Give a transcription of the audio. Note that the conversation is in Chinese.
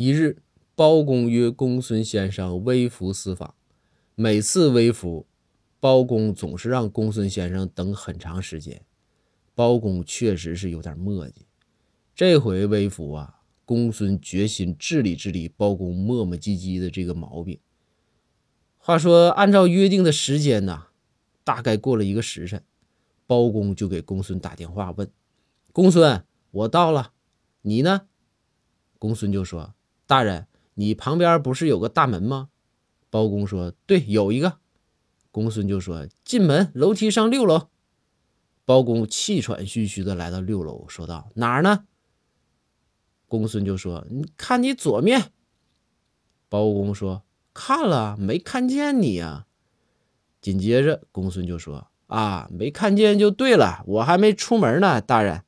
一日，包公约公孙先生微服私访。每次微服，包公总是让公孙先生等很长时间。包公确实是有点磨叽。这回微服啊，公孙决心治理治理包公磨磨唧唧的这个毛病。话说，按照约定的时间呢，大概过了一个时辰，包公就给公孙打电话问：“公孙，我到了，你呢？”公孙就说。大人，你旁边不是有个大门吗？包公说：“对，有一个。”公孙就说：“进门，楼梯上六楼。”包公气喘吁吁的来到六楼，说道：“哪儿呢？”公孙就说：“你看你左面。”包公说：“看了，没看见你呀。”紧接着，公孙就说：“啊，没看见就对了，我还没出门呢，大人。”